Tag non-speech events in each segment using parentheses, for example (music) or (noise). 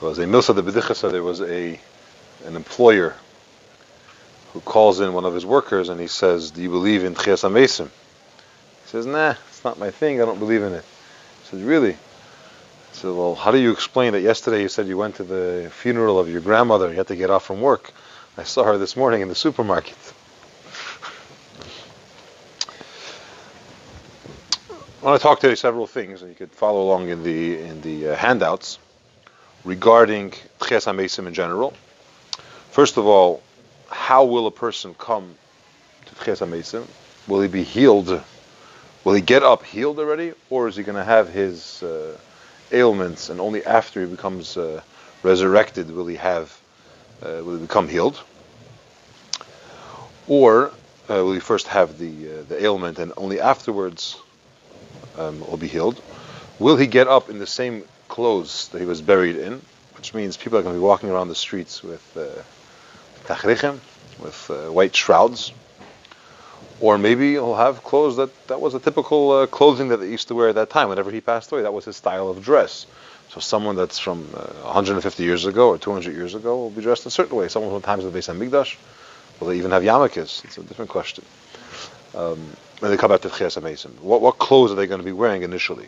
So as a Milsa de Bedichasa, there was a an employer who calls in one of his workers and he says, "Do you believe in Tchias HaMesim?" He says, "Nah, it's not my thing. I don't believe in it." He says, "Really?" He said, "Well, how do you explain that yesterday you said you went to the funeral of your grandmother? You had to get off from work. I saw her this morning in the supermarket." (laughs) I want to talk today several things, and you could follow along in the in the uh, handouts regarding Tchias HaMesim in general. First of all, how will a person come to Tchias HaMesim? Will he be healed? Will he get up healed already, or is he going to have his uh, ailments and only after he becomes uh, resurrected will he have uh, will he become healed? Or uh, will he first have the uh, the ailment and only afterwards um, will be healed? Will he get up in the same clothes that he was buried in? Which means people are going to be walking around the streets with uh, with uh, white shrouds. Or maybe he'll have clothes that, that was a typical uh, clothing that they used to wear at that time. Whenever he passed away, that was his style of dress. So someone that's from uh, 150 years ago or 200 years ago will be dressed a certain way. Someone from the times of the Beis Hamikdash, will they even have yarmulkes? It's a different question. Um, when they come back to Tchias what, what clothes are they going to be wearing initially?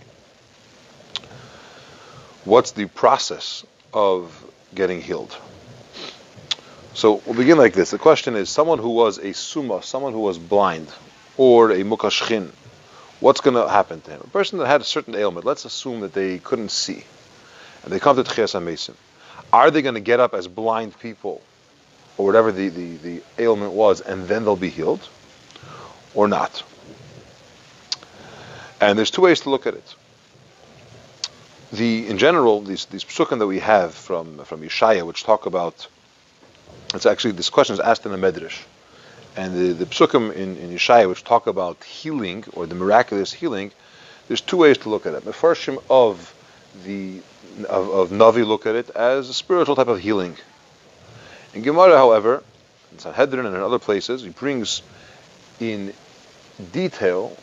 What's the process of getting healed? So we'll begin like this. The question is, someone who was a suma, someone who was blind, or a mukashchin, what's going to happen to him? A person that had a certain ailment, let's assume that they couldn't see, and they come to Tchias HaMesim. Are they going to get up as blind people, or whatever the, the, the ailment was, and then they'll be healed, or not? And there's two ways to look at it. The in general, these these psukim that we have from from Yeshaya, which talk about it's actually this question is asked in the Medrash, and the, the psukim in, in Yeshaya which talk about healing or the miraculous healing. There's two ways to look at it. The first of the of, of Navi look at it as a spiritual type of healing. In Gemara, however, in Sanhedrin and in other places, he brings in detail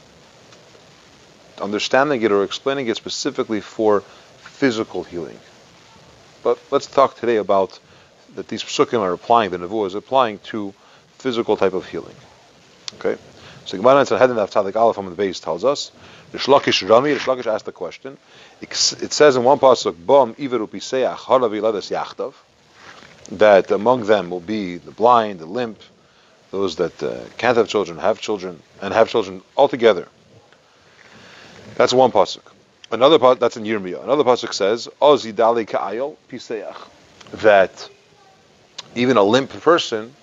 understanding it or explaining it specifically for physical healing. But let's talk today about that these psukim are applying, the nevuah is applying to physical type of healing. Okay? So Gemara in Sanhedrin of Tzadik Aleph on the base tells us, Rish Lakish Rami, Rish Lakish asked the question, it says in one pasuk, Bom Iveru Piseach Haravi Ledes Yachtav, that among them will be the blind, the limp, those that uh, can't have children, have children, and have children altogether. That's one pasuk. Another pasuk, that's in Yirmiyah. Another pasuk says, Ozi Dali Ka'ayol Piseach, that even a limp person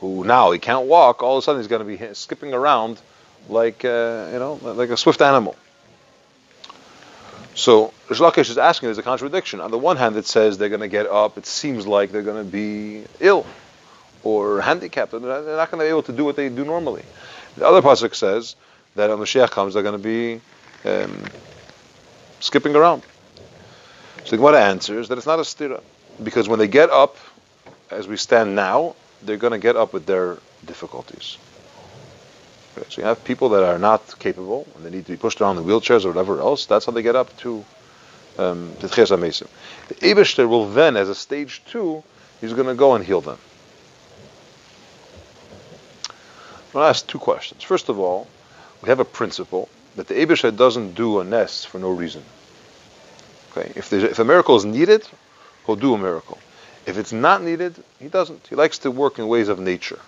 who now he can't walk, all of a sudden he's going to be skipping around like uh, you know like a swift animal. So Rish Lakish is asking, there's a contradiction. On the one hand, it says they're going to get up. It seems like they're going to be ill or handicapped. They're not going to be able to do what they do normally. The other pasuk says that when the Mashiach comes, they're going to be um, skipping around. So the Gemara answers that it's not a stira because when they get up, as we stand now, they're going to get up with their difficulties. Okay, so you have people that are not capable and they need to be pushed around in wheelchairs or whatever else. That's how they get up to um, the Tchias The Eberster will then, as a stage two, he's going to go and heal them. I'm going to ask two questions. First of all, we have a principle that the Eberster doesn't do a nes for no reason. Okay, if, if a miracle is needed, he'll do a miracle. If it's not needed, he doesn't. He likes to work in ways of nature.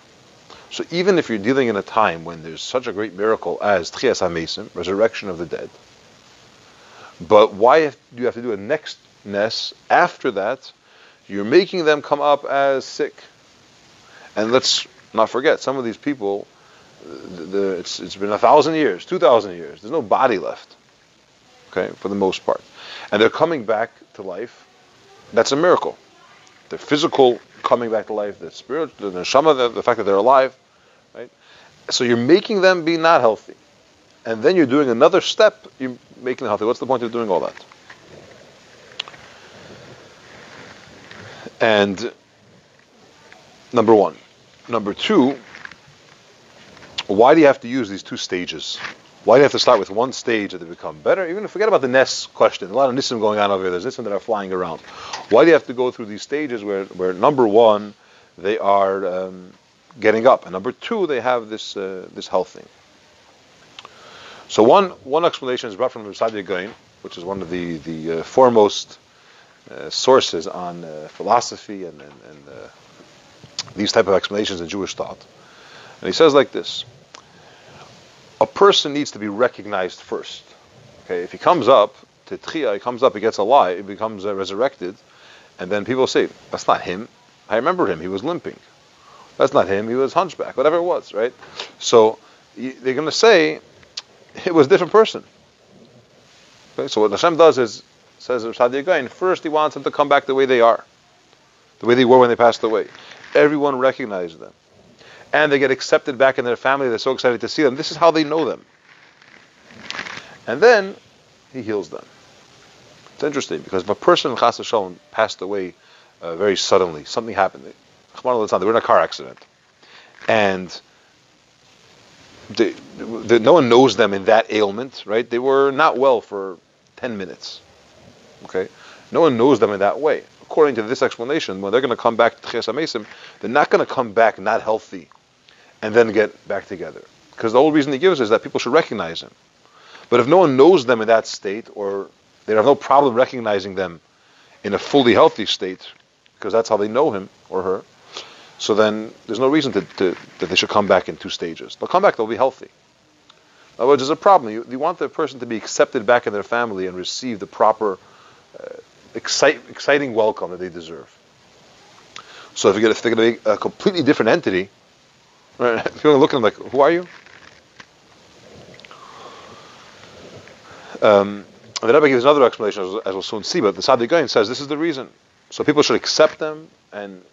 So even if you're dealing in a time when there's such a great miracle as Tchias HaMesim, resurrection of the dead, but why do you have to do a next ness after that? You're making them come up as sick. And let's not forget, some of these people, the, the, it's, it's been a thousand years, two thousand years. There's no body left, okay, for the most part. And they're coming back to life. That's a miracle the physical coming back to life, the spirit, the neshama, the, the fact that they're alive, right? So you're making them be not healthy, and then you're doing another step. You're making them healthy. What's the point of doing all that? And number one, number two, why do you have to use these two stages? Why do you have to start with one stage that they become better? Even forget about the nes question. A lot of nissim going on over here. There's nissim that are flying around. Why do you have to go through these stages where, where number one, they are um, getting up, and number two, they have this uh, this health thing. So one one explanation is brought from Saadia Gaon, which is one of the the uh, foremost uh, sources on uh, philosophy and, and, and uh, these type of explanations in Jewish thought. And he says like this: a person needs to be recognized first. Okay, if he comes up to Tchia, he comes up, he gets alive, he becomes uh, resurrected, and then people say, "That's not him. I remember him. He was limping. That's not him. He was hunchback. Whatever it was, right?" So they're going to say it was a different person. Okay, so what Hashem does is says Saadia Gaon, first he wants them to come back the way they are, the way they were when they passed away. Everyone recognizes them and they get accepted back in their family. They're so excited to see them. This is how they know them. And then he heals them. It's interesting because if a person Chas Shalom passed away uh, very suddenly, something happened. They were in a car accident, and they, they, no one knows them in that ailment, right? They were not well for ten minutes. Okay, no one knows them in that way. According to this explanation, when they're going to come back to Amesim, they're not going to come back not healthy and then get back together. Because the whole reason he gives is that people should recognize him. But if no one knows them in that state, or they have no problem recognizing them in a fully healthy state, because that's how they know him or her, so then there's no reason to, to, that they should come back in two stages. They'll come back, they'll be healthy. In other words, there's a problem. You, you want the person to be accepted back in their family and receive the proper, uh, excite, exciting welcome that they deserve. So if, you get, if they're going to be a completely different entity? (laughs) People look at him like, who are you? Um, the Rebbe gives another explanation, as, as we'll soon see, but the Gaon says this is the reason. So people should accept them and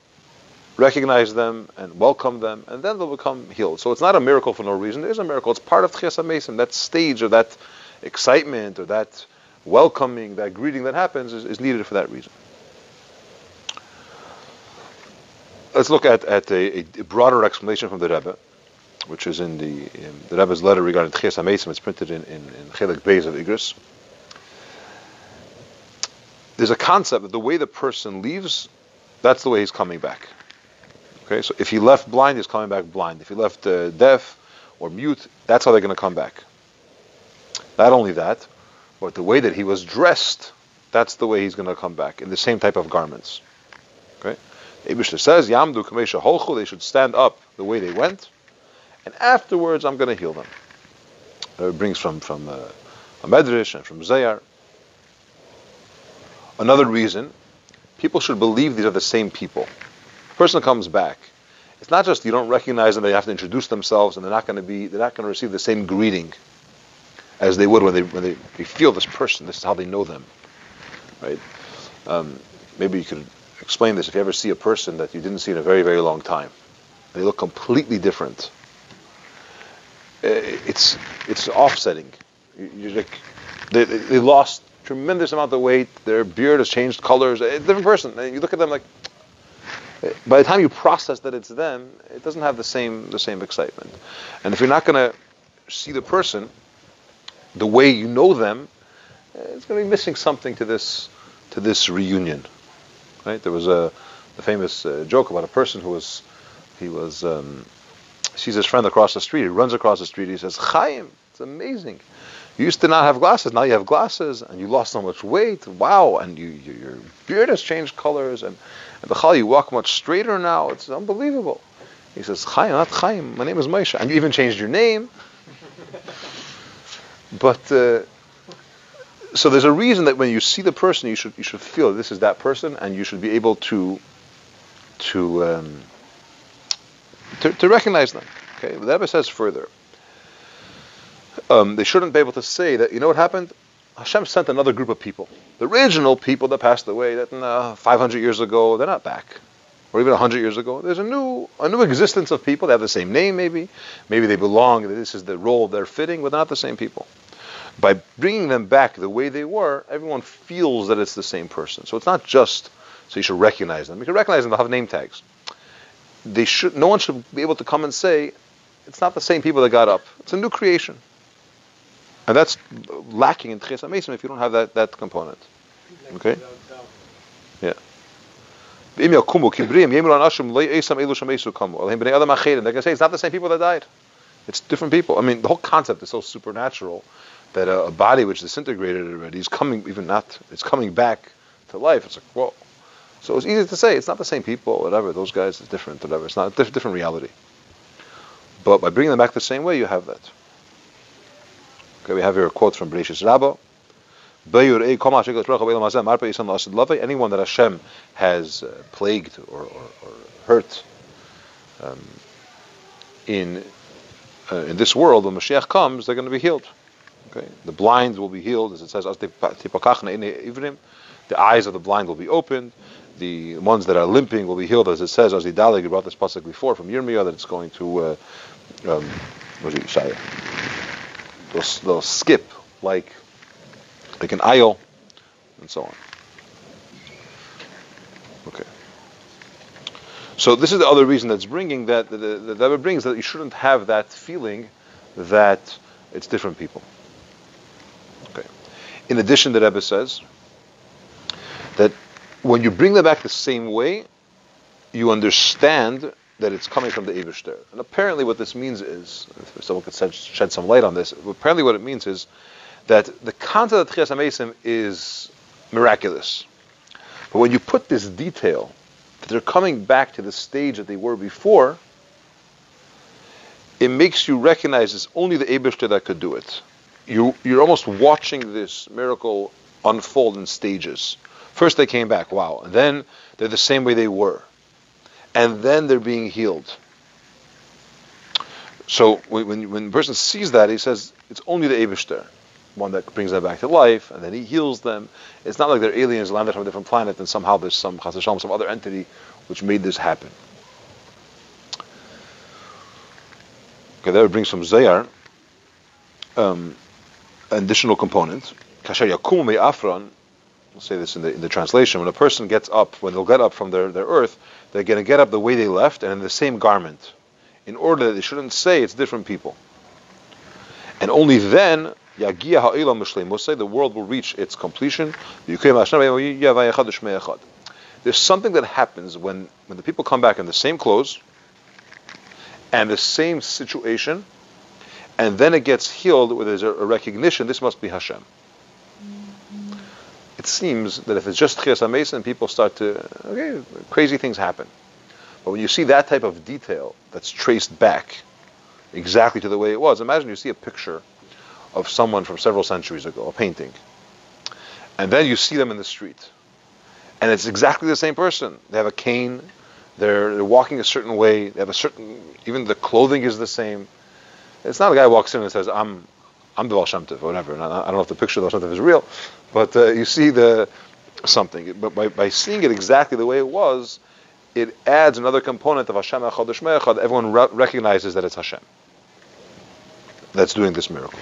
recognize them and welcome them, and then they'll become healed. So it's not a miracle for no reason. There is a miracle. It's part of Tchias Mason. That stage or that excitement or that welcoming, that greeting that happens is, is needed for that reason. Let's look at, at a, a, broader explanation from the Rebbe, which is in the in the Rebbe's letter regarding Tchias HaMesim. It's printed in, in, in Chelik Beis of Igros. There's a concept that the way the person leaves, that's the way he's coming back. Okay, so if he left blind, he's coming back blind. If he left uh, deaf or mute, that's how they're going to come back. Not only that, but the way that he was dressed, that's the way he's going to come back in the same type of garments. Okay. Says, Yamdu Kamesha Holchu, they should stand up the way they went, and afterwards I'm going to heal them. Uh, it brings from, from uh, a Medrash and from Zohar. Another reason, people should believe these are the same people. The person comes back. It's not just you don't recognize them, they have to introduce themselves, and they're not going to be, they're not going to receive the same greeting as they would when they when they, they feel this person. This is how they know them, right? Um, maybe you could explain this. If you ever see a person that you didn't see in a very, very long time, they look completely different. Eh, it's it's offsetting. You you're like, they, they lost tremendous amount of weight. Their beard has changed colors. A different person. And you look at them like. Eh, by the time you process that it's them, it doesn't have the same the same excitement. And if you're not going to see the person the way you know them, eh, it's going to be missing something to this to this reunion. Right? There was a, famous uh, joke about a person who was he was um, sees his friend across the street. He runs across the street. He says, "Chaim, it's amazing. You used to not have glasses. Now you have glasses, and you lost so much weight. Wow! And you, you, your beard has changed colors, and and the chal you walk much straighter now. It's unbelievable." He says, "Chaim, not Chaim. My name is Moshe, and you even changed your name." (laughs) but uh, so there's a reason that when you see the person, you should you should feel this is that person, and you should be able to to um, to, to, recognize them. Okay, the Rebbe says further. Um, they shouldn't be able to say that you know what happened. Hashem sent another group of people. The original people that passed away that uh, 500 years ago, they're not back, or even 100 years ago. There's a new a new existence of people. They have the same name, maybe. Maybe they belong. This is the role they're fitting, but not the same people by bringing them back the way they were, everyone feels that it's the same person. So it's not just so you should recognize them. You can recognize them; they'll have name tags. They should. No one should be able to come and say it's not the same people that got up. It's a new creation. And that's lacking in Tchias HaMesim if you don't have that, that component. Okay? Yeah. They're going to say it's not the same people that died. It's different people. I mean, the whole concept is so supernatural that a, a body which disintegrated already is coming, even not, it's coming back to life. It's like, whoa. So it's easy to say it's not the same people, whatever. Those guys is different, whatever. It's not a diff- different reality. But by bringing them back the same way, you have that. Okay, we have here a quote from Bereshis Rabbah. Anyone that Hashem has uh, plagued or, or, or hurt um, in uh, in this world, when Mashiach comes, they're going to be healed. Okay, the blind will be healed, as it says, the eyes of the blind will be opened. The ones that are limping will be healed, as it says, as the Dalig brought this pasuk before from Yirmiyah, that it's going to, uh, um, what is it? They'll, they'll skip like like an aisle, and so on. Okay. So this is the other reason that's bringing that the, the brings that you shouldn't have that feeling that it's different people. In addition, the Rebbe says that when you bring them back the same way, you understand that it's coming from the Eberster. And apparently, what this means is, if someone could shed some light on this, apparently what it means is that the concept of Tchias HaMesim is miraculous. But when you put this detail, that they're coming back to the stage that they were before, it makes you recognize it's only the Eberster that could do it. You, you're almost watching this miracle unfold in stages. First they came back, wow. And then they're the same way they were. And then they're being healed. So when, when the person sees that, he says, it's only the Eberster one that brings them back to life, and then he heals them. It's not like they're aliens landed from a different planet and somehow there's some some other entity which made this happen. Okay, that would bring some Zohar, um, additional component. Kasher yakum afran. We'll say this in the in the translation. When a person gets up, when they'll get up from their, their earth, they're going to get up the way they left and in the same garment, in order that they shouldn't say it's different people. And only then Yagia ha'elam mishleimusay, the world will reach its completion. There's something that happens when, when the people come back in the same clothes and the same situation, and then it gets healed where there's a, a recognition, this must be Hashem. Mm-hmm. It seems that if it's just Chias HaMesim, people start to, okay, crazy things happen. But when you see that type of detail that's traced back exactly to the way it was, imagine you see a picture of someone from several centuries ago, a painting. And then you see them in the street. And it's exactly the same person. They have a cane, they're, they're walking a certain way, they have a certain, even the clothing is the same. It's not a guy who walks in and says, I'm I'm the Baal or whatever. And I, I, don't know if the picture of the Baal is real, but uh, you see the something. But by, by seeing it exactly the way it was, it adds another component of Hashem Echad Echad. Everyone re- recognizes that it's Hashem that's doing this miracle.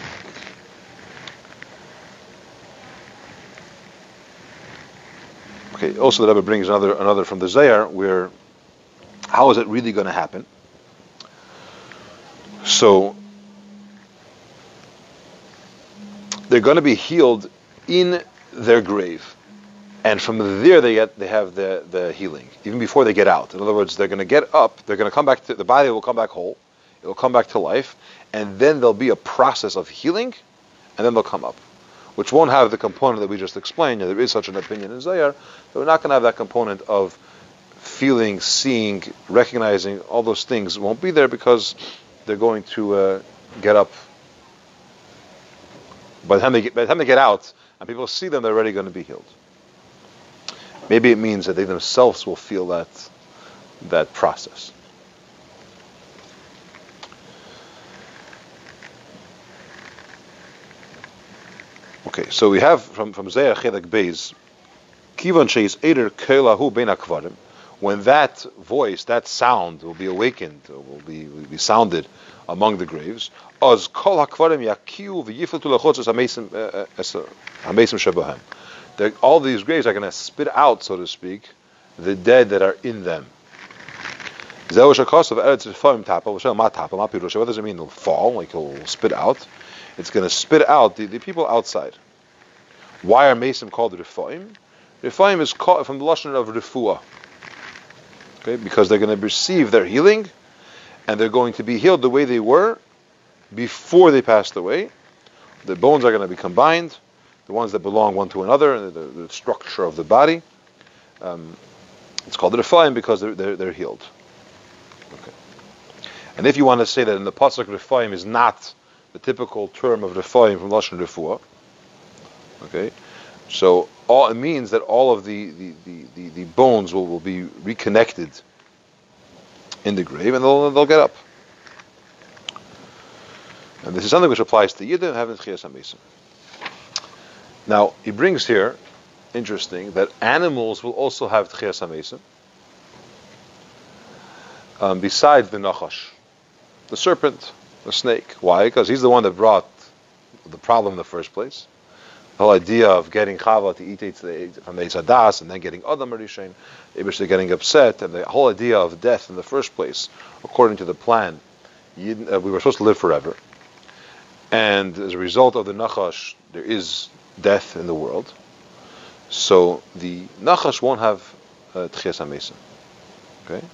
Okay. Also, the Rebbe brings another another from the Zohar where how is it really going to happen? So they're going to be healed in their grave, and from there they get they have the the healing even before they get out. In other words, they're going to get up. They're going to come back to the body will come back whole. It will come back to life, and then there'll be a process of healing, and then they'll come up which won't have the component that we just explained. There is such an opinion in Zohar, but we're not going to have that component of feeling, seeing, recognizing, all those things won't be there because they're going to uh, get up. By the, time they get, by the time they get out and people see them, they're already going to be healed. Maybe it means that they themselves will feel that that process. Okay, so we have from from Zeya Chelik Beis, Kivan Sheis Eder Kelahu Ben. When that voice, that sound, will be awakened, will be will be sounded among the graves, uh, Hamesim Shebahem. All these graves are going to spit out, so to speak, the dead that are in them. What does it mean? It'll fall, like it'll spit out. It's going to spit out the, the people outside. Why are Mason called Rifaim? Rifaim is called from the Lashon of Rifua. Okay, because they're going to receive their healing and they're going to be healed the way they were before they passed away. The bones are going to be combined, the ones that belong one to another, the, the structure of the body. Um, it's called the Rifaim because they're, they're, they're, healed. Okay. And if you want to say that in the Pasuk Rifaim is not the typical term of Rifaim from Lashon Rifua, okay, so all it means that all of the, the, the, the, the bones will, will be reconnected in the grave and they'll, they'll get up. And this is something which applies to Yidden having Chiyas HaMesim. Now, he brings here, interesting, that animals will also have Chiyas HaMesim, um, besides the Nachash, the serpent, the snake. Why? Because he's the one that brought the problem in the first place. The whole idea of getting Chava to eat from the Eitz Hadaas and then getting Adam HaRishon, Ibish getting upset, and the whole idea of death in the first place, according to the plan, uh, we were supposed to live forever. And as a result of the Nachash, there is death in the world. So the Nachash won't have uh, Tchias Okay?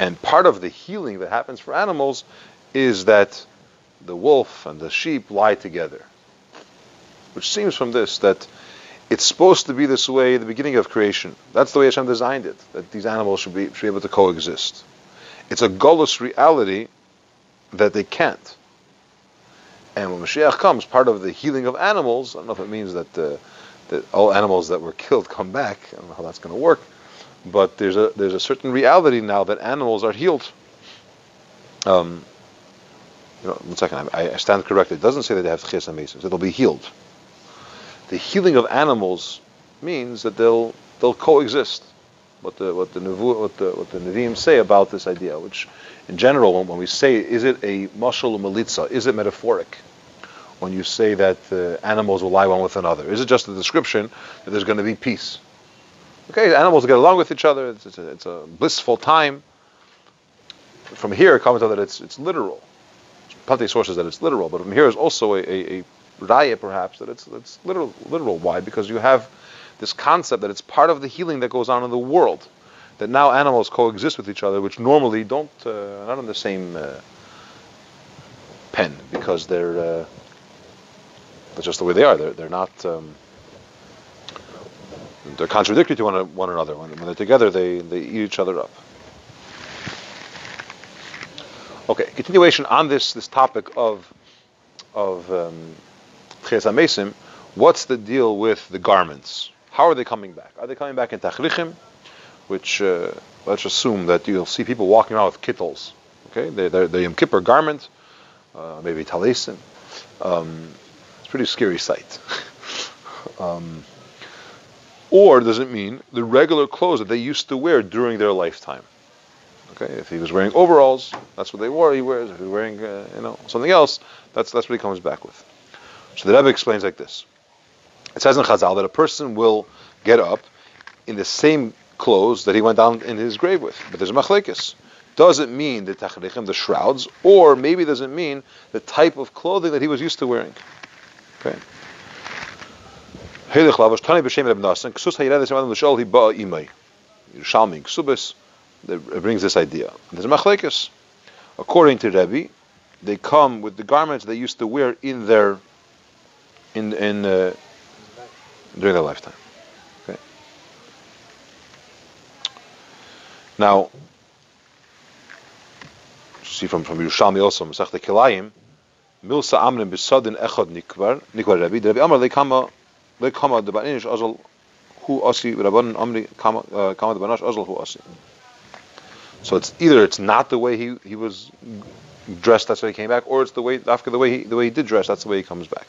And part of the healing that happens for animals is that the wolf and the sheep lie together. Which seems from this that it's supposed to be this way at the beginning of creation. That's the way Hashem designed it, that these animals should be, should be able to coexist. It's a gullus reality that they can't. And when Mashiach comes, part of the healing of animals, I don't know if it means that uh, that all animals that were killed come back. I don't know how that's going to work, but there's a there's a certain reality now that animals are healed. Um, you know, one second, I, I stand corrected. It doesn't say that they have ches amesis. They'll be healed. The healing of animals means that they'll they'll coexist. What the what the what the what the Nevi'im say about this idea, which in general, when we say, is it a mashal malitza? Is it metaphoric? When you say that uh, animals will lie one with another, is it just a description that there's going to be peace? Okay, animals get along with each other. It's, it's, a, it's a, blissful time. From here, it comes out that it's it's literal. Plenty of sources that it's literal, but from here is also a, a, a raya, perhaps, that it's it's literal. Literal. Why? Because you have this concept that it's part of the healing that goes on in the world that now animals coexist with each other, which normally don't, uh, not in the same uh, pen, because they're uh, that's just the way they are. They're they're not. Um, they're contradictory to one, one another. When, when they're together, they, they eat each other up. Okay, continuation on this this topic of of um, What's the deal with the garments? How are they coming back? Are they coming back in Tachrichim? which uh, let's assume that you'll see people walking around with kittles. Okay, they, they're the Yom Kippur garment, uh, maybe talisin. Um, it's a pretty scary sight. (laughs) um, or does it mean the regular clothes that they used to wear during their lifetime? Okay, if he was wearing overalls, that's what they wore. He wears. If he's wearing, uh, you know, something else, that's that's what he comes back with. So the Rebbe explains like this: It says in Chazal that a person will get up in the same clothes that he went down in his grave with. But there's a machlekes. Does it mean the tachrichim, the shrouds, or maybe does it mean the type of clothing that he was used to wearing? Okay. It brings this idea. There's a machlekes. According to Rebbe, they come with the garments they used to wear in their in in uh, during their lifetime. Okay. Now, see from from Yerushalmi also, Masech Kilayim, Milsa Amrim B'Sadin Echad Nikvar Nikvar Rabbi. The Rabbi Amar Lekama Lekama Debaninish Azal Hu Asi Rabban Amri Kama uh, Kama Debanash Azal Hu Asi. So it's either it's not the way he, he was dressed, that's why he came back, or it's the way after the way he the way he did dress, that's the way he comes back.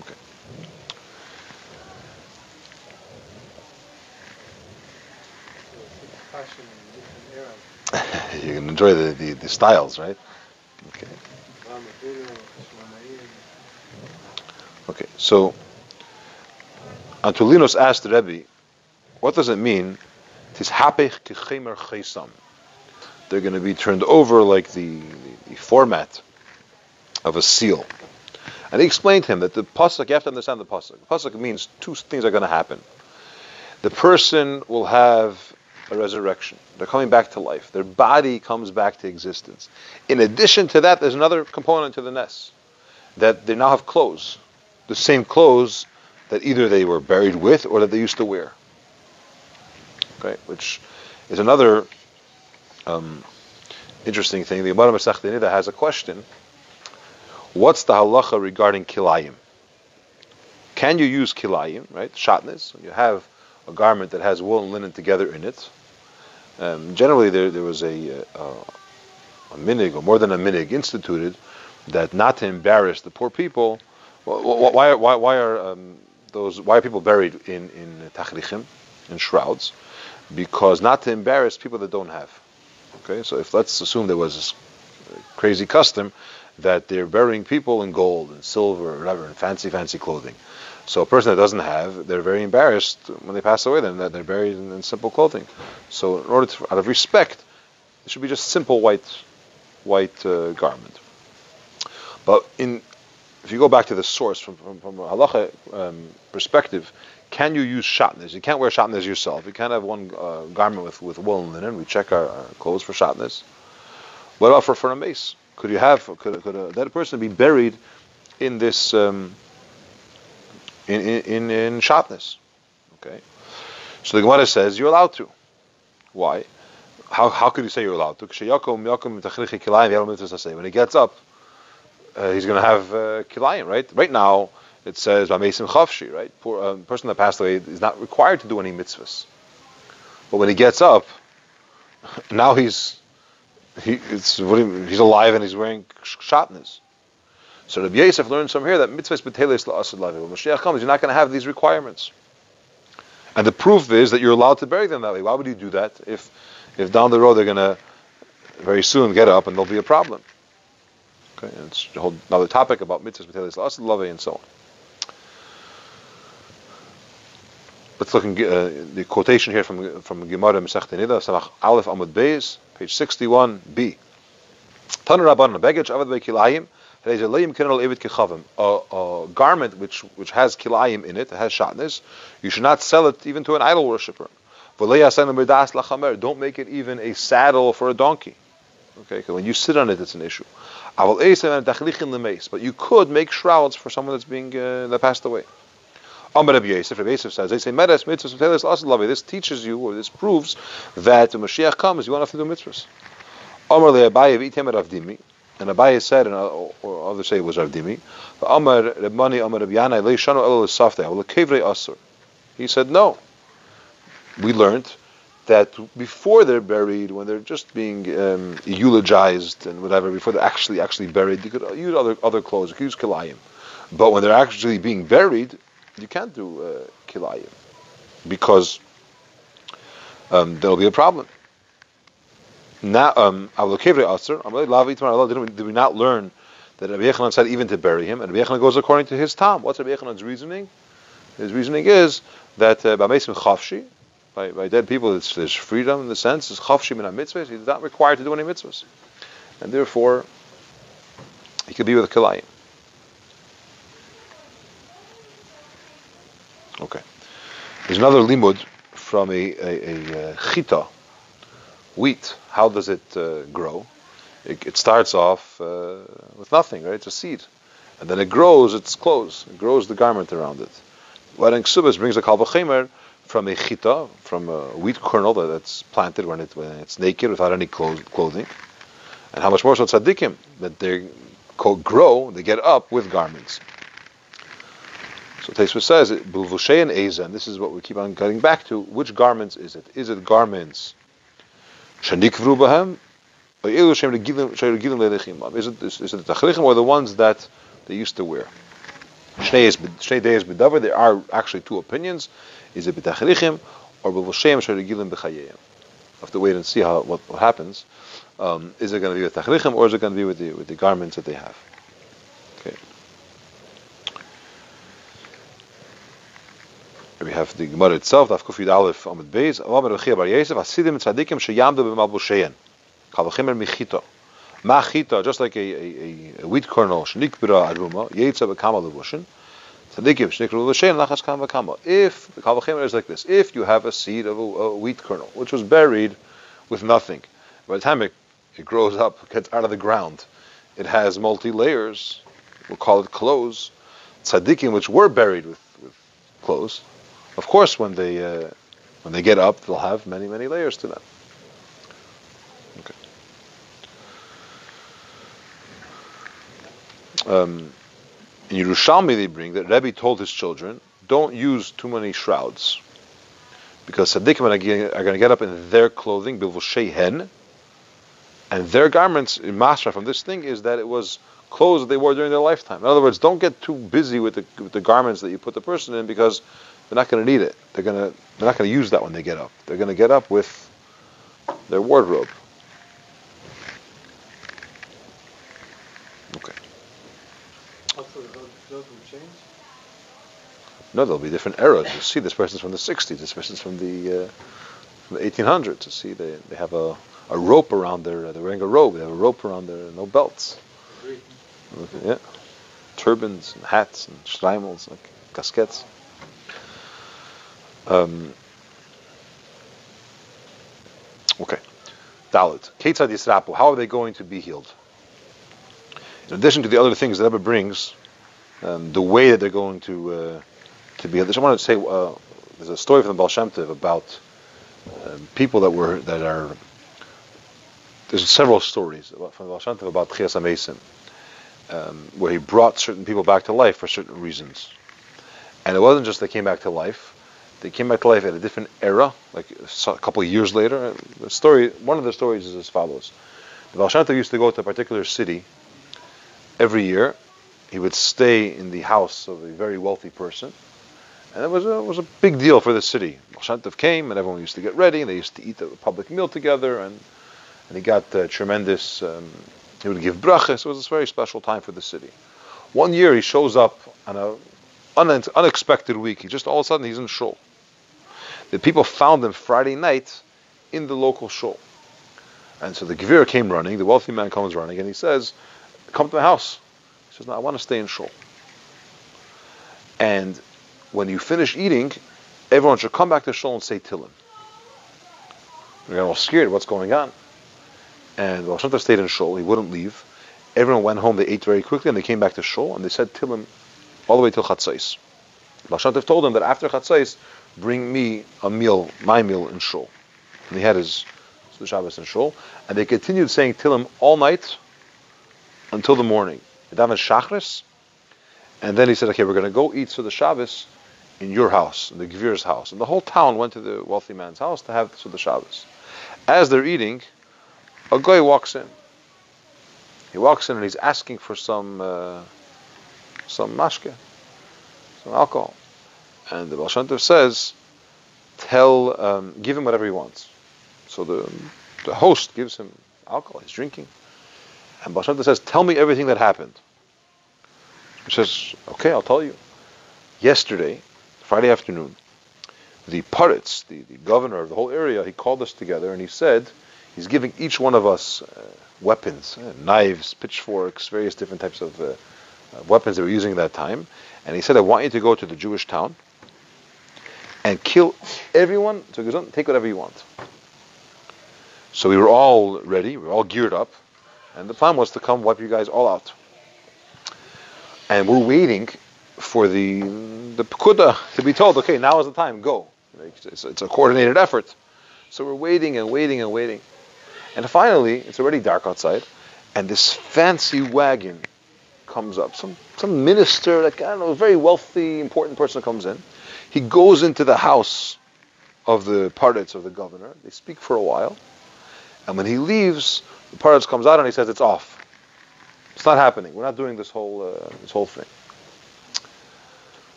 Okay. You can enjoy the, the, the styles, right? Okay. Okay, so Antulinos asked the Rebbe, what does it mean They're going to be turned over like the, the, the format of a seal. And he explained to him that the pasuk, you have to understand the pasuk. The pasuk means two things are going to happen. The person will have a resurrection. They're coming back to life. Their body comes back to existence. In addition to that, there's another component to the nes that they now have clothes, the same clothes that either they were buried with or that they used to wear. Okay, which is another um, interesting thing. The Gemara Masech Nida has a question. What's the halacha regarding kilayim? Can you use kilayim, right? Shatnez. You have a garment that has wool and linen together in it. Um, generally, there, there was a, uh, a minig, or more than a minig, instituted that not to embarrass the poor people. Why, why, why are um, those? Why are people buried in in tachrichim, in shrouds? Because not to embarrass people that don't have. Okay, so if let's assume there was this crazy custom that they're burying people in gold and silver or whatever, in fancy, fancy clothing. So a person that doesn't have, they're very embarrassed when they pass away. Then that they're buried in, in, simple clothing. So in order to, out of respect, it should be just simple white, white uh, garment. But in, if you go back to the source from from, from a halacha um, perspective, can you use shatnez? You can't wear shatnez yourself. You can't have one uh, garment with, with wool and linen. We check our, our clothes for shatnez. What about for, for a meis? Could you have, could, could a dead person be buried in this, um, in, in, in shatnez? Okay. So the Gemara says you're allowed to. Why? How, how could you say you're allowed to? When he gets up, uh, he's going to have uh, kilayim, right? Right now, it says Mason Chavshi, right? Poor uh, person that passed away is not required to do any mitzvahs. But when he gets up, (laughs) now he's he, it's, he's alive and he's wearing shatnez. So Rabbi Yosef learns from here that mitzvahs betelis la'asad lavi. When Mashiach comes, you're not going to have these requirements. And the proof is that you're allowed to bury them that way. Why would you do that if, if down the road they're going to very soon get up and there'll be a problem? Okay, and it's a whole another topic about mitzvahs betelis la'asad lavi and so on. Let's look at uh, the quotation here from from Gemara Masech Nida, Samach Aleph Amud Beis, page 61b. Tanu Rabban Begech Avad Bekilayim. A, a garment which which has kilayim in it, has shatnez, you should not sell it even to an idol worshipper. Don't make it even a saddle for a donkey. Okay, when you sit on it, it's an issue. But you could make shrouds for someone that's being uh, that passed away. Says, This teaches you, or this proves, that when Mashiach comes, you have to do mitzvahs. And Abaye said, and or others say it was Rav Dimi, Amar Amar. He said, no. We learned that before they're buried, when they're just being um, eulogized and whatever, before they're actually actually buried, you could use other other clothes, you could use kilayim. But when they're actually being buried, you can't do uh, kilayim because um, there'll be a problem. Now, um, did we not learn that Rabbi Yechanan said even to bury him, and Rabbi Yechanan goes according to his Tom. What's Rabbi Yechanan's reasoning? His reasoning is that uh, by, by dead people, there's freedom in the sense, it's chafshi min mitzvahs, he's not required to do any mitzvahs. And therefore, he could be with Kilayim. Okay. There's another limud from a, a, a, a chita, wheat. How does it uh, grow? It, it, starts off uh, with nothing, right? It's a seed. And then it grows its clothes. It grows the garment around it. Wedding Ksubas brings a kal vachomer from a chita, from a wheat kernel that's planted when, it, when it's naked without any clothing. And how much more so tzaddikim, that they grow, they get up with garments. So Taisva says, and this is what we keep on getting back to. Which garments is it? Is it garments shanikvru bahem, or is it is it the tachlichim or the ones that they used to wear? Shnei days bedavar. There are actually two opinions. Is it b'tachlichim or b'vushay sharegilim b'chayeyim? Have to wait and see how what, what happens. Um, is it going to be with tachlichim or is it going to be with the with the garments that they have? We have the Gemara itself, Daf Kufid Aleph Amid Beis, Amid Rechia Bar Yosef, Hasidim Tzadikim Sheyamdu B'Malbusheyen, Kavachimer Michito. Machita, just like a, a, a wheat kernel, Shnikbira Adruma, Yetza B'Kama Levushin, Tzadikim Shnikbira Levushin, Lachas Kam B'Kama. If, Kavachimer is like this, if you have a seed of a, a wheat kernel, which was buried with nothing, by the time it, it grows up, gets out of the ground, it has multi layers, we'll call it clothes, tzaddikim which were buried with, with clothes, of course, when they uh, when they get up, they'll have many many layers to them. Okay. Um, in Yerushalmi, they bring that Rebbe told his children, don't use too many shrouds, because tzaddikim are going to get up in their clothing, bilvushei and their garments in Masra from this thing is that it was clothes that they wore during their lifetime. In other words, don't get too busy with the, with the garments that you put the person in because they're not going to need it. They're going to they're not going to use that when they get up. They're going to get up with their wardrobe. Okay. No, there'll be different eras. You see, this person's from the 60s. This person's from the uh, from the 1800s. You see, they they have a a rope around their, uh, they're wearing a robe, they have a rope around their, no belts. Okay, yeah. Turbans and hats and streimels, like casquettes. Um, okay. Dalit. Ketzad Yisrapu. How are they going to be healed? In addition to the other things that Rebbe brings, um, the way that they're going to uh, to be healed. I want to say uh, there's a story from the Baal Shem Tov about um, people that were that are there's several stories from the Baal about Chias um, where he brought certain people back to life for certain reasons. And it wasn't just they came back to life; they came back to life at a different era, like a couple of years later. The story, one of the stories is as follows: The Baal used to go to a particular city every year. He would stay in the house of a very wealthy person, and it was a, it was a big deal for the city. Baal came, and everyone used to get ready, and they used to eat a public meal together, and and he got uh, tremendous. Um, he would give brachas. It was a very special time for the city. One year he shows up on a unexpected week. He just all of a sudden he's in shul. The people found them Friday night in the local shul. And so the Gvir came running, the wealthy man comes running, and he says, Come to my house. He says, No, I want to stay in shul. And when you finish eating, everyone should come back to shul and say Tillim. They're all scared, what's going on? And Baal Shem Tov stayed in Shul. He wouldn't leave. Everyone went home. They ate very quickly, and they came back to Shul, and they said Tillim all the way till Chatzais. Shem told them that after Chatzais, bring me a meal, my meal in Shul. And he had his the Shabbos in Shul, and they continued saying Tillim all night until the morning. Shachris, and then he said, okay, we're going to go eat for the Shabbos in your house, in the Gvir's house. And the whole town went to the wealthy man's house to have the Shabbos. As they're eating, a guy walks in. He walks in and he's asking for some uh, some mashke, some alcohol. And the Baal says, tell, um, give him whatever he wants. So the, the host gives him alcohol, he's drinking. And Baal says, tell me everything that happened. He says, okay, I'll tell you. Yesterday, Friday afternoon, the Paritz, the, the governor of the whole area, he called us together and he said, He's giving each one of us uh, weapons, uh, knives, pitchforks, various different types of uh, uh, weapons they were using at that time. And he said, I want you to go to the Jewish town and kill everyone. So he goes, take whatever you want. So we were all ready, we were all geared up, and the plan was to come wipe you guys all out. And we're waiting for the the pekuda to be told, okay, now is the time, go. It's, it's a coordinated effort. So we're waiting and waiting and waiting. And finally, it's already dark outside, and this fancy wagon comes up. Some some minister, like I don't know, a very wealthy, important person comes in. He goes into the house of the Paritz of the governor. They speak for a while, and when he leaves, the Paritz comes out and he says it's off. It's not happening. We're not doing this whole uh, this whole thing.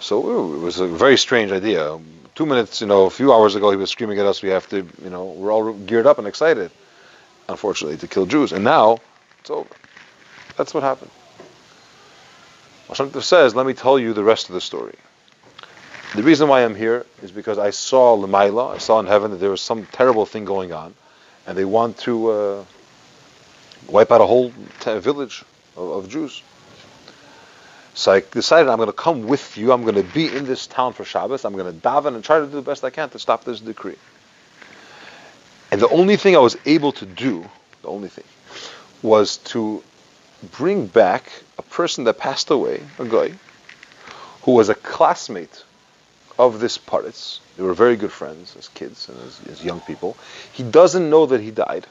So it was a very strange idea. Two minutes, you know, a few hours ago, he was screaming at us. We have to, you know, we're all geared up and excited unfortunately, to kill Jews. And now it's over. That's what happened. Hashem says, let me tell you the rest of the story. The reason why I'm here is because I saw Lamaila, I saw in heaven that there was some terrible thing going on, and they want to uh, wipe out a whole t- village of, of, Jews. So I decided I'm going to come with you. I'm going to be in this town for Shabbos. I'm going to daven and try to do the best I can to stop this decree. And the only thing I was able to do, the only thing, was to bring back a person that passed away, a guy, who was a classmate of this Paritz. They were very good friends as kids and as, as, young people. He doesn't know that he died.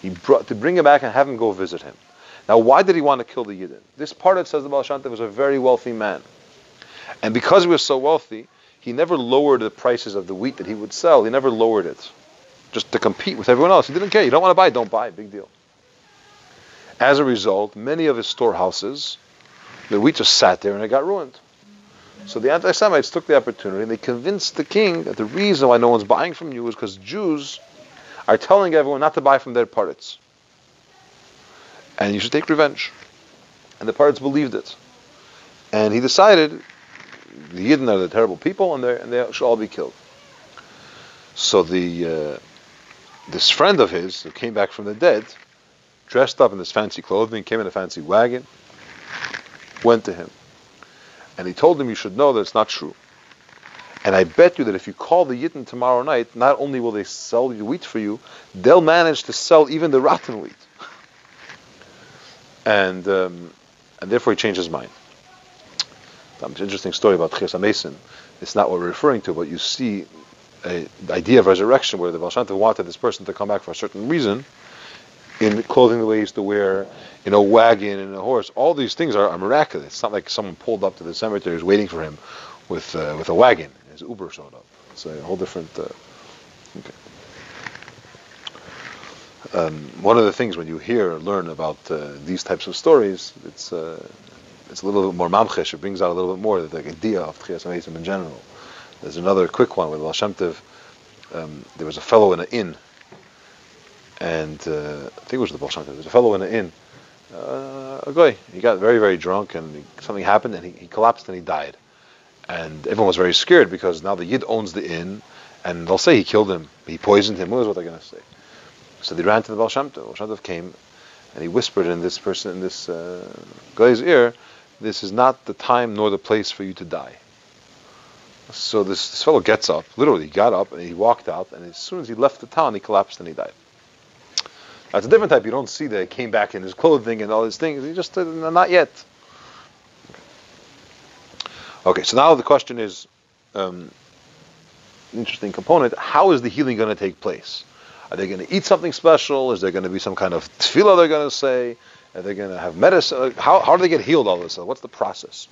He brought to bring him back and have him go visit him. Now, why did he want to kill the Yidden? This Paritz, says the Baal was a very wealthy man. And because he was so wealthy, he never lowered the prices of the wheat that he would sell. He never lowered it just to compete with everyone else. He didn't care. You don't want to buy, don't buy. Big deal. As a result, many of his storehouses, the wheat just sat there and it got ruined. So the anti-Semites took the opportunity and they convinced the king that the reason why no one's buying from you is because Jews are telling everyone not to buy from their Paritz. And you should take revenge. And the Paritz believed it. And he decided the Yidden are the terrible people and, they and they should all be killed. So the uh, this friend of his who came back from the dead, dressed up in this fancy clothing, came in a fancy wagon, went to him and he told him, you should know that it's not true. And I bet you that if you call the Yidden tomorrow night, not only will they sell you wheat for you, they'll manage to sell even the rotten wheat. and um, and therefore he changed his mind. An interesting story about Tchias HaMesim. It's not what we're referring to, but you see a, the idea of resurrection where the Baal wanted this person to come back for a certain reason, in clothing the way he used to wear, in a wagon and a horse. All these things are, are, miraculous. It's not like someone pulled up to the cemetery is waiting for him with uh, with a wagon. His Uber showed up. It's a whole different. Uh, okay. Um, one of the things when you hear or learn about uh, these types of stories, it's uh, it's a little bit more mamchesh. It brings out a little bit more the idea of Tchias HaMesim in general. There's another quick one with Baal Shem Tov. Um, there was a fellow in an inn and uh, I think it was the Tov. There was a fellow in an inn, uh, a guy. He got very, very drunk, and he, something happened, and he, he, collapsed and he died. And everyone was very scared because now the Yid owns the inn, and they'll say he killed him, he poisoned him. What is what they're going to say? So they ran to the Baal Shem came, and he whispered in this person, in this uh, guy's ear, "This is not the time nor the place for you to die." So this, this fellow gets up, literally, he got up and he walked out, and as soon as he left the town, he collapsed and he died. That's a different type. You don't see that came back in his clothing and all these things. He just uh, not yet. Okay, so now the question is, um, interesting component. How is the healing going to take place? Are they going to eat something special? Is there going to be some kind of tefillah they're going to say? Are they going to have medicine? How, how do they get healed all this? What's the process?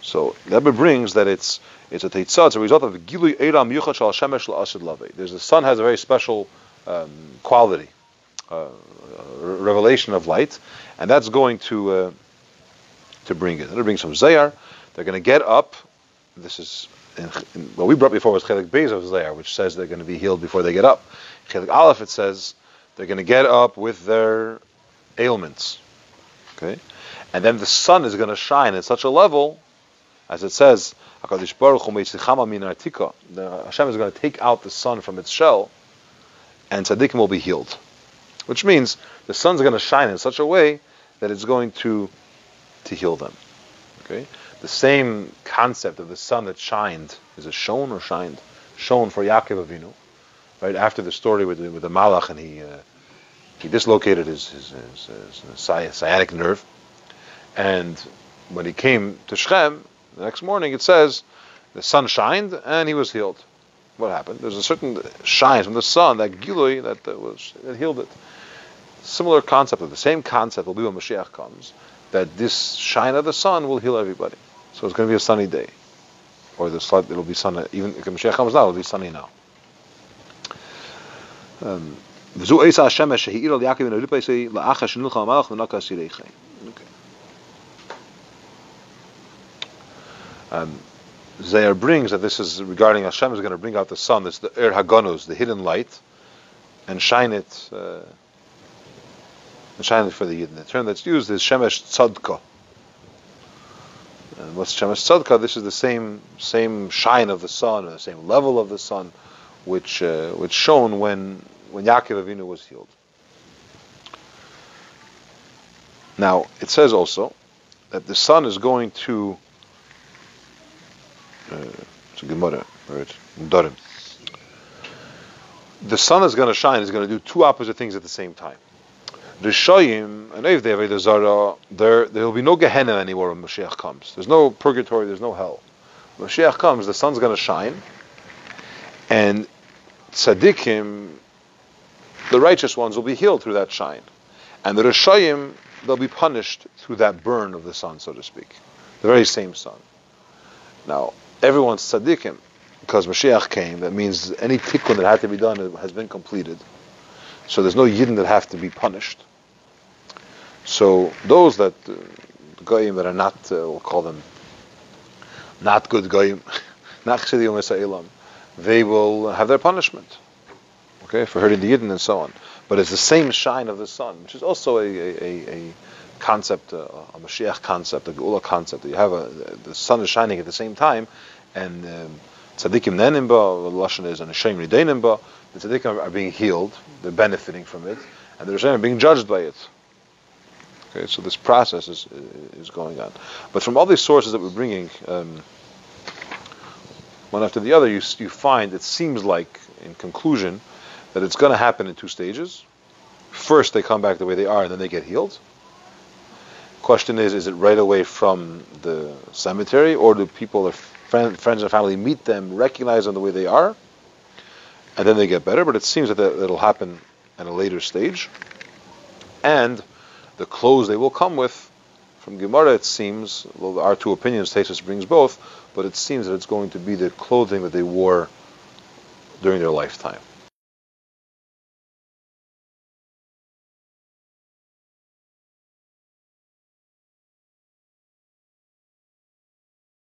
So Rebbe brings that it's it's a teitzah, it's a result of gilui eram yuchad shal shemesh la'asid There's the sun has a very special um, quality uh, revelation of light, and that's going to uh, to bring it. It'll bring some Zohar. They're going to get up. This is in, in, what we brought before was chelik beis of Zohar, which says they're going to be healed before they get up. Chelik aleph it says they're going to get up with their ailments. Okay, and then the sun is going to shine at such a level, as it says, Hakadosh Hashem is going to take out the sun from its shell, and tzaddikim will be healed which means the sun's going to shine in such a way that it's going to to heal them. Okay, the same concept of the sun that shined is it shone or shined? Shone for Yaakov Avinu, right after the story with the, with the Malach and he uh, he dislocated his his, his, his sciatic nerve, and when he came to Shechem the next morning, it says the sun shined and he was healed. What happened? There's a certain shine from the sun, that gilui that uh, was that healed it. Similar concept, the same concept will be when Mashiach comes, that this shine of the sun will heal everybody. So it's going to be a sunny day, or the sun, it'll be sunny. Even if Mashiach comes now, it'll be sunny now. Um, um, Zohar brings that this is regarding Hashem is going to bring out the sun, it's the Er Haganus, the hidden light, and shine it uh, and shine it for the Yidden. The term that's used is Shemesh Tzedakah. And what's Shemesh Tzedakah? This is the same same shine of the sun, or the same level of the sun, which uh, which shone when when Yaakov Avinu was healed. Now it says also that the sun is going to. Uh, it's a Gemara, right? Dorim. The sun is going to shine. Is going to do two opposite things at the same time. Rishayim, and if they have Zara, there there will be no Gehenna anymore when Mashiach comes. There's no purgatory. There's no hell. When Mashiach comes, the sun's going to shine, and tzaddikim, the righteous ones, will be healed through that shine, and the Rishayim, they'll be punished through that burn of the sun, so to speak, the very same sun. Now, everyone's tzaddikim because Mashiach came. That means any tikkun that had to be done has been completed. So there's no yidden that have to be punished. So those that uh, goyim that are not, uh, we'll call them not good goyim, (laughs) not chassidim they will have their punishment. Okay, for hurting the yidden and so on. But it's the same shine of the sun, which is also a, a, a concept, a, a Mashiach concept, a Geula concept. You have a the sun is shining at the same time, and um, tzaddikim nenimba, the lashon is and Hashem ridenimba. The tzaddikim are being healed, they're benefiting from it, and the Rishonim are being judged by it. Okay, so this process is is going on. But from all these sources that we're bringing, um, one after the other, you you find it seems like, in conclusion, that it's going to happen in two stages. First, they come back the way they are, and then they get healed. Question is, is it right away from the cemetery, or do people, their friend, friends and family, meet them, recognize them the way they are, and then they get better? But it seems that that'll happen at a later stage. And the clothes they will come with. From Gemara, it seems, well, our two opinions, Tesis brings both, but it seems that it's going to be the clothing that they wore during their lifetime.